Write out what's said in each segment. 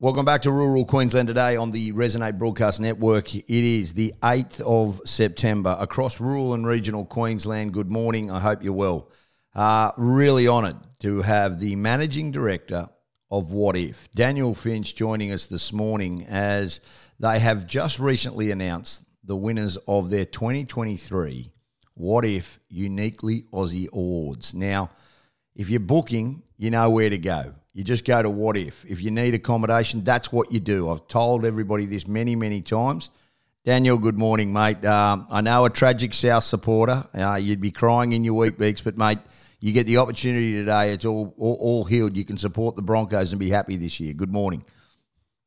Welcome back to Rural Queensland today on the Resonate Broadcast Network. It is the 8th of September across rural and regional Queensland. Good morning. I hope you're well. Uh, really honoured to have the Managing Director of Wotif, Daniel Finch, joining us this morning as they have just recently announced the winners of their 2023 Wotif Uniquely Aussie Awards. Now, if you're booking, you know where to go. You just go to Wotif. If you need accommodation, that's what you do. I've told everybody this many, many times. Daniel, good morning, mate. Um, I know a tragic South supporter. Uh, you'd be crying in your Weet-Bix, but mate, you get the opportunity today. It's all, all, all healed. You can support the Broncos and be happy this year. Good morning.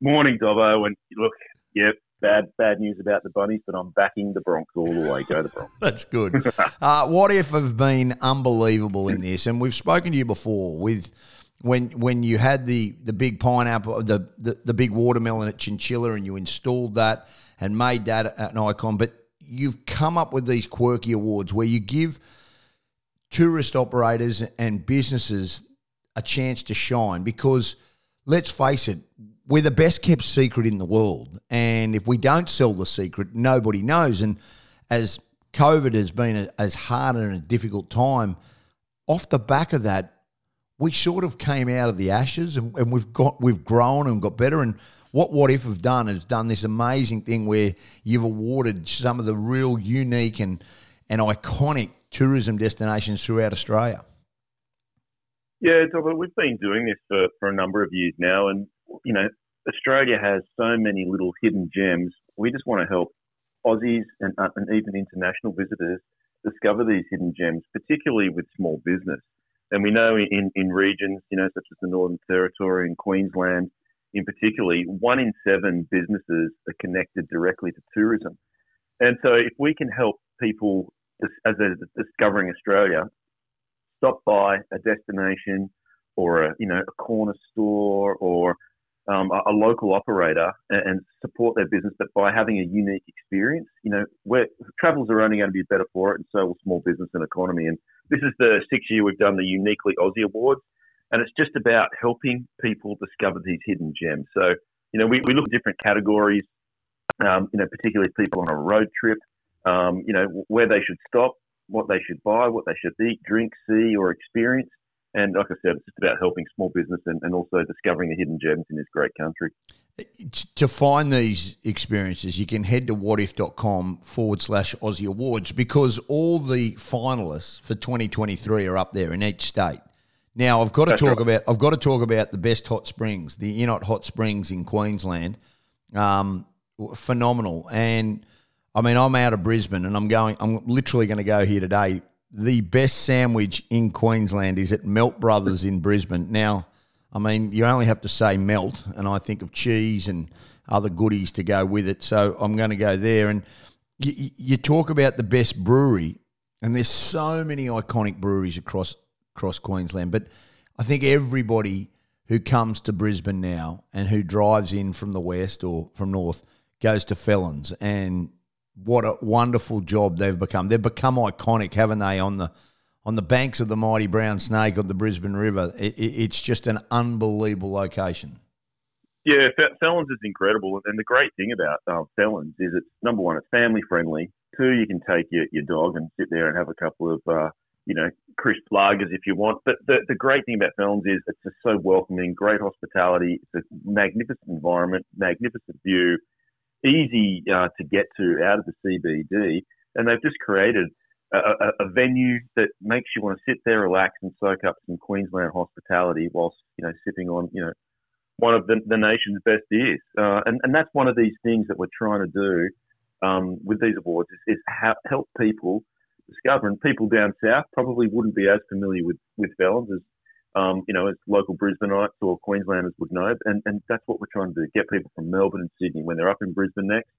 Morning, Dobbo. And look, yep, bad bad news about the bunnies, but I'm backing the Bronx all the way. Go the Bronx. That's good. uh, Wotif have been unbelievable in this? And we've spoken to you before with when when you had the the big pineapple, the the, the big watermelon at Chinchilla, and you installed that and made that an icon. But you've come up with these quirky awards where you give tourist operators and businesses a chance to shine because let's face it, we're the best kept secret in the world. And if we don't sell the secret, nobody knows. And as COVID has been a, as hard and a difficult time, off the back of that, we sort of came out of the ashes and, and we've got we've grown and got better. And what Wotif have done is done this amazing thing where you've awarded some of the real unique and and iconic tourism destinations throughout Australia. Yeah, we've been doing this for, for a number of years now, and you know, Australia has so many little hidden gems. We just want to help Aussies and, uh, and even international visitors discover these hidden gems, particularly with small business. And we know in, in regions, you know, such as the Northern Territory and Queensland, in particularly, one in seven businesses are connected directly to tourism. And so, if we can help people as they're discovering Australia, stop by a destination or a you know a corner store or um, a, local operator and, and, support their business, but by having a unique experience, you know, where travels are only going to be better for it, and so will small business and economy. And this is the sixth year we've done the Uniquely Aussie Awards, and it's just about helping people discover these hidden gems. So, you know, we, we look at different categories, um, you know, particularly people on a road trip, um, you know, where they should stop, what they should buy, what they should eat, drink, see, or experience. And like I said, it's just about helping small business and, and also discovering the hidden gems in this great country. To find these experiences, you can head to wotif.com forward slash Aussie Awards because all the finalists for 2023 are up there in each state. Now I've got to That's talk right. about I've got to talk about the best hot springs, the Innot Hot Springs in Queensland. Um, phenomenal. And I mean I'm out of Brisbane and I'm going I'm literally going to go here today the best sandwich in Queensland is at Melt Brothers in Brisbane. Now, I mean, you only have to say melt, and I think of cheese and other goodies to go with it. So I'm going to go there. And you, you talk about the best brewery, and there's so many iconic breweries across across Queensland. But I think everybody who comes to Brisbane now and who drives in from the west or from north goes to Felons, and what a wonderful job they've become. They've become iconic, haven't they, on the on the banks of the mighty brown snake of the Brisbane River. It, it, it's just an unbelievable location. Yeah, Felons is incredible, and the great thing about uh, Felons is it's number one, it's family friendly. Two, you can take your, your dog and sit there and have a couple of uh, you know crisp lagers if you want. But the, the great thing about Felons is it's just so welcoming, great hospitality. It's a magnificent environment, magnificent view easy uh, to get to out of the CBD, and they've just created a, a, a, venue that makes you want to sit there, relax, and soak up some Queensland hospitality whilst you know sipping on you know one of the, the nation's best beers. Uh, and and that's one of these things that we're trying to do um, with these awards is, is help people discover. And people down south probably wouldn't be as familiar with with Felons as um, you know, as local Brisbaneites or Queenslanders would know. And, and that's what we're trying to do, get people from Melbourne and Sydney when they're up in Brisbane next,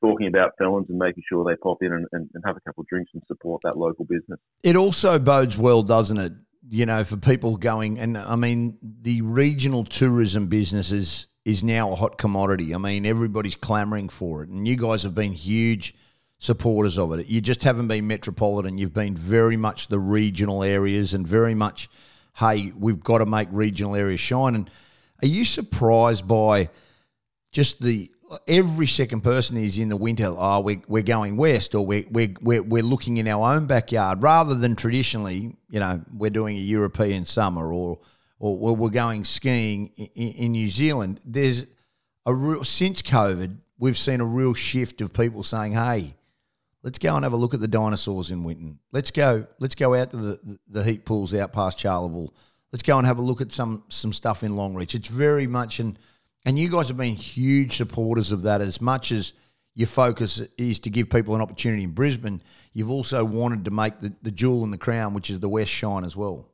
talking about felons and making sure they pop in and, and, and have a couple of drinks and support that local business. It also bodes well, doesn't it? You know, for people going, and I mean, the regional tourism business is, is now a hot commodity. I mean, everybody's clamoring for it. And you guys have been huge supporters of it. You just haven't been metropolitan. You've been very much the regional areas and very much – hey, we've got to make regional areas shine. And Are you surprised by just the every second person is in the winter? Oh, we, we're going west, or we're, we're we're looking in our own backyard rather than traditionally. You know, we're doing a European summer, or or we're going skiing in, in New Zealand. There's a real since COVID, we've seen a real shift of people saying, "Hey." Let's go and have a look at the dinosaurs in Winton. Let's go. Let's go out to the, the heat pools out past Charleville. Let's go and have a look at some some stuff in Longreach. It's very much and and you guys have been huge supporters of that as much as your focus is to give people an opportunity in Brisbane, you've also wanted to make the, the jewel in the crown, which is the West shine as well.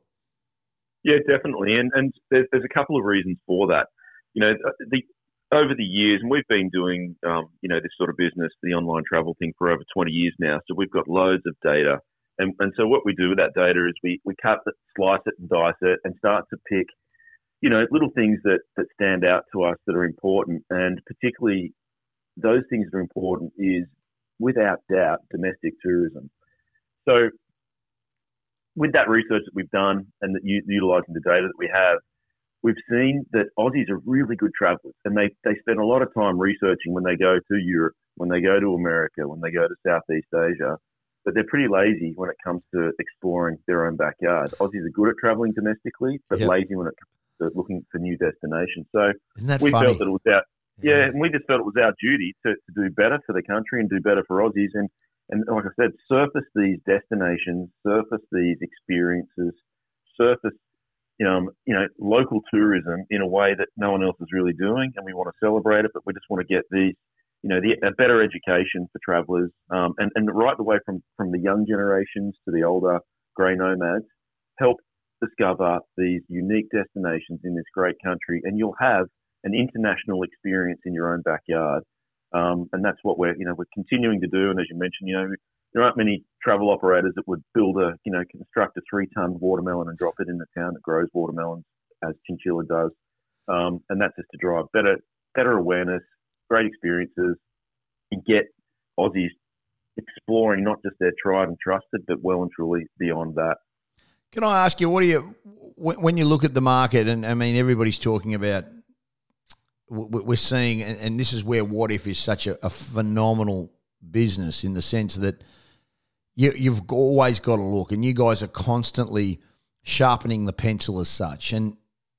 Yeah, definitely. And, and there's, there's a couple of reasons for that. You know, the, over the years, and we've been doing, um, you know, this sort of business, the online travel thing for over 20 years now. So we've got loads of data. And, and so what we do with that data is we, we cut it, slice it and dice it and start to pick – you know, little things that, that stand out to us that are important, and particularly those things that are important is, without doubt, domestic tourism. So, with that research that we've done and that utilising the data that we have, we've seen that Aussies are really good travellers, and they they spend a lot of time researching when they go to Europe, when they go to America, when they go to Southeast Asia. But they're pretty lazy when it comes to exploring their own backyard. Aussies are good at travelling domestically, but yep. lazy when it comes to looking for new destinations. So we funny? felt that it was our yeah. yeah, and we just felt it was our duty to, to do better for the country and do better for Aussies. And and like I said, surface these destinations, surface these experiences, surface you know, you know, local tourism in a way that no one else is really doing, and we want to celebrate it. But we just want to get these, you know, the, a better education for travellers, um, and and right the way from from the young generations to the older grey nomads, help discover these unique destinations in this great country, and you'll have an international experience in your own backyard. Um, and that's what we're, you know, we're continuing to do. And as you mentioned, you know, there aren't many travel operators that would build a, you know, construct a three-ton watermelon and drop it in the town that grows watermelons, as Chinchilla does. Um, and that's just to drive better, better awareness, great experiences, and get Aussies exploring not just their tried and trusted, but well and truly beyond that. Can I ask you, what do you, when you look at the market, and I mean, everybody's talking about, we're seeing, and this is where Wotif is such a, a phenomenal business in the sense that you, you've always got to look, and you guys are constantly sharpening the pencil as such. And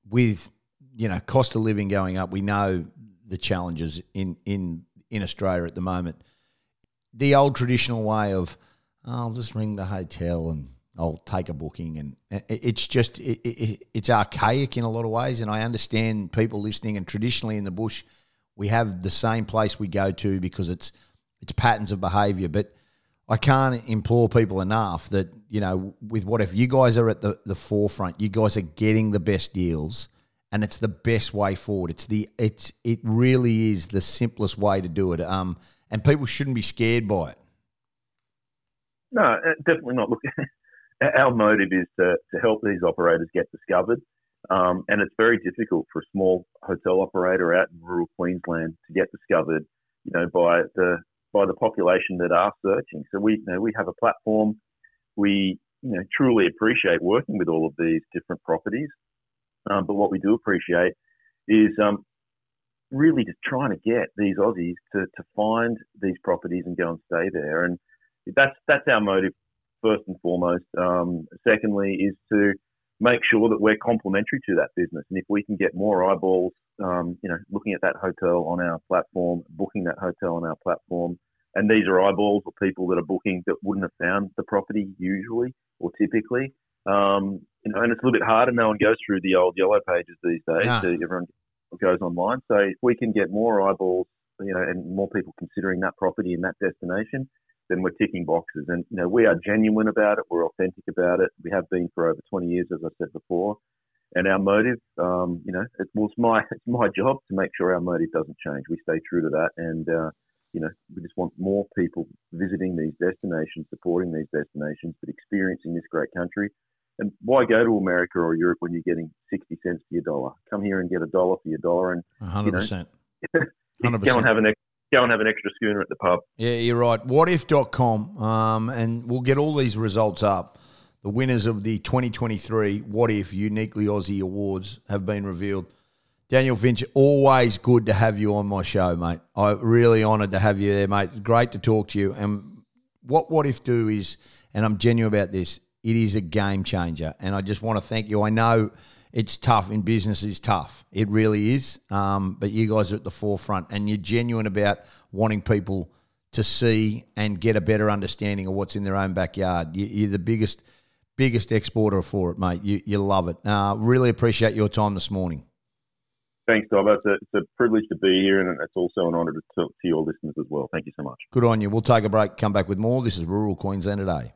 with, you know, cost of living going up, we know the challenges in, in, in Australia at the moment. The old traditional way of, oh, I'll just ring the hotel and I'll take a booking, and it's just it, it, it's archaic in a lot of ways. And I understand people listening, and traditionally in the bush, we have the same place we go to because it's it's patterns of behaviour. But I can't implore people enough that you know with Wotif you guys are at the the forefront, you guys are getting the best deals, and it's the best way forward. It's the it's it really is the simplest way to do it. Um, and people shouldn't be scared by it. No, uh, definitely not. Look, our motive is to, to help these operators get discovered. Um, and it's very difficult for a small hotel operator out in rural Queensland to get discovered, you know, by the by the population that are searching. So we, you know, we have a platform. We, you know, truly appreciate working with all of these different properties. Um, but what we do appreciate is um, really just trying to get these Aussies to, to find these properties and go and stay there. And that's that's our motive first and foremost. Um, secondly, is to make sure that we're complementary to that business, and if we can get more eyeballs, um, you know, looking at that hotel on our platform, booking that hotel on our platform, and these are eyeballs or people that are booking that wouldn't have found the property usually or typically. Um, you know, and it's a little bit harder. No one goes through the old yellow pages these days. Yeah. So everyone goes online. So if we can get more eyeballs, you know, and more people considering that property and that destination, then we're ticking boxes. And you know, we are genuine about it. We're authentic about it. We have been for over 20 years, as I said before. And our motive, um, you know, it was my it's my job to make sure our motive doesn't change. We stay true to that, and uh, you know, we just want more people visiting these destinations, supporting these destinations, but experiencing this great country. And why go to America or Europe when you're getting 60 cents for your dollar? Come here and get a dollar for your dollar, and 100%. You know, go and have an go and have an extra schooner at the pub. Yeah, you're right. Wotif.com, um, and we'll get all these results up. The winners of the 2023 Wotif Uniquely Aussie Awards have been revealed. Daniel Finch, always good to have you on my show, mate. I really honoured to have you there, mate. Great to talk to you. And what Wotif do is, and I'm genuine about this, it is a game changer. And I just want to thank you. I know it's tough in business is tough. It really is. Um, but you guys are at the forefront and you're genuine about wanting people to see and get a better understanding of what's in their own backyard. You, are the biggest biggest exporter for it, mate. You, you love it. Uh, really appreciate your time this morning. Thanks, Dob. It's a, it's a privilege to be here, and it's also an honour to talk to your listeners as well. Thank you so much. Good on you. We'll take a break, come back with more. This is Rural Queensland today.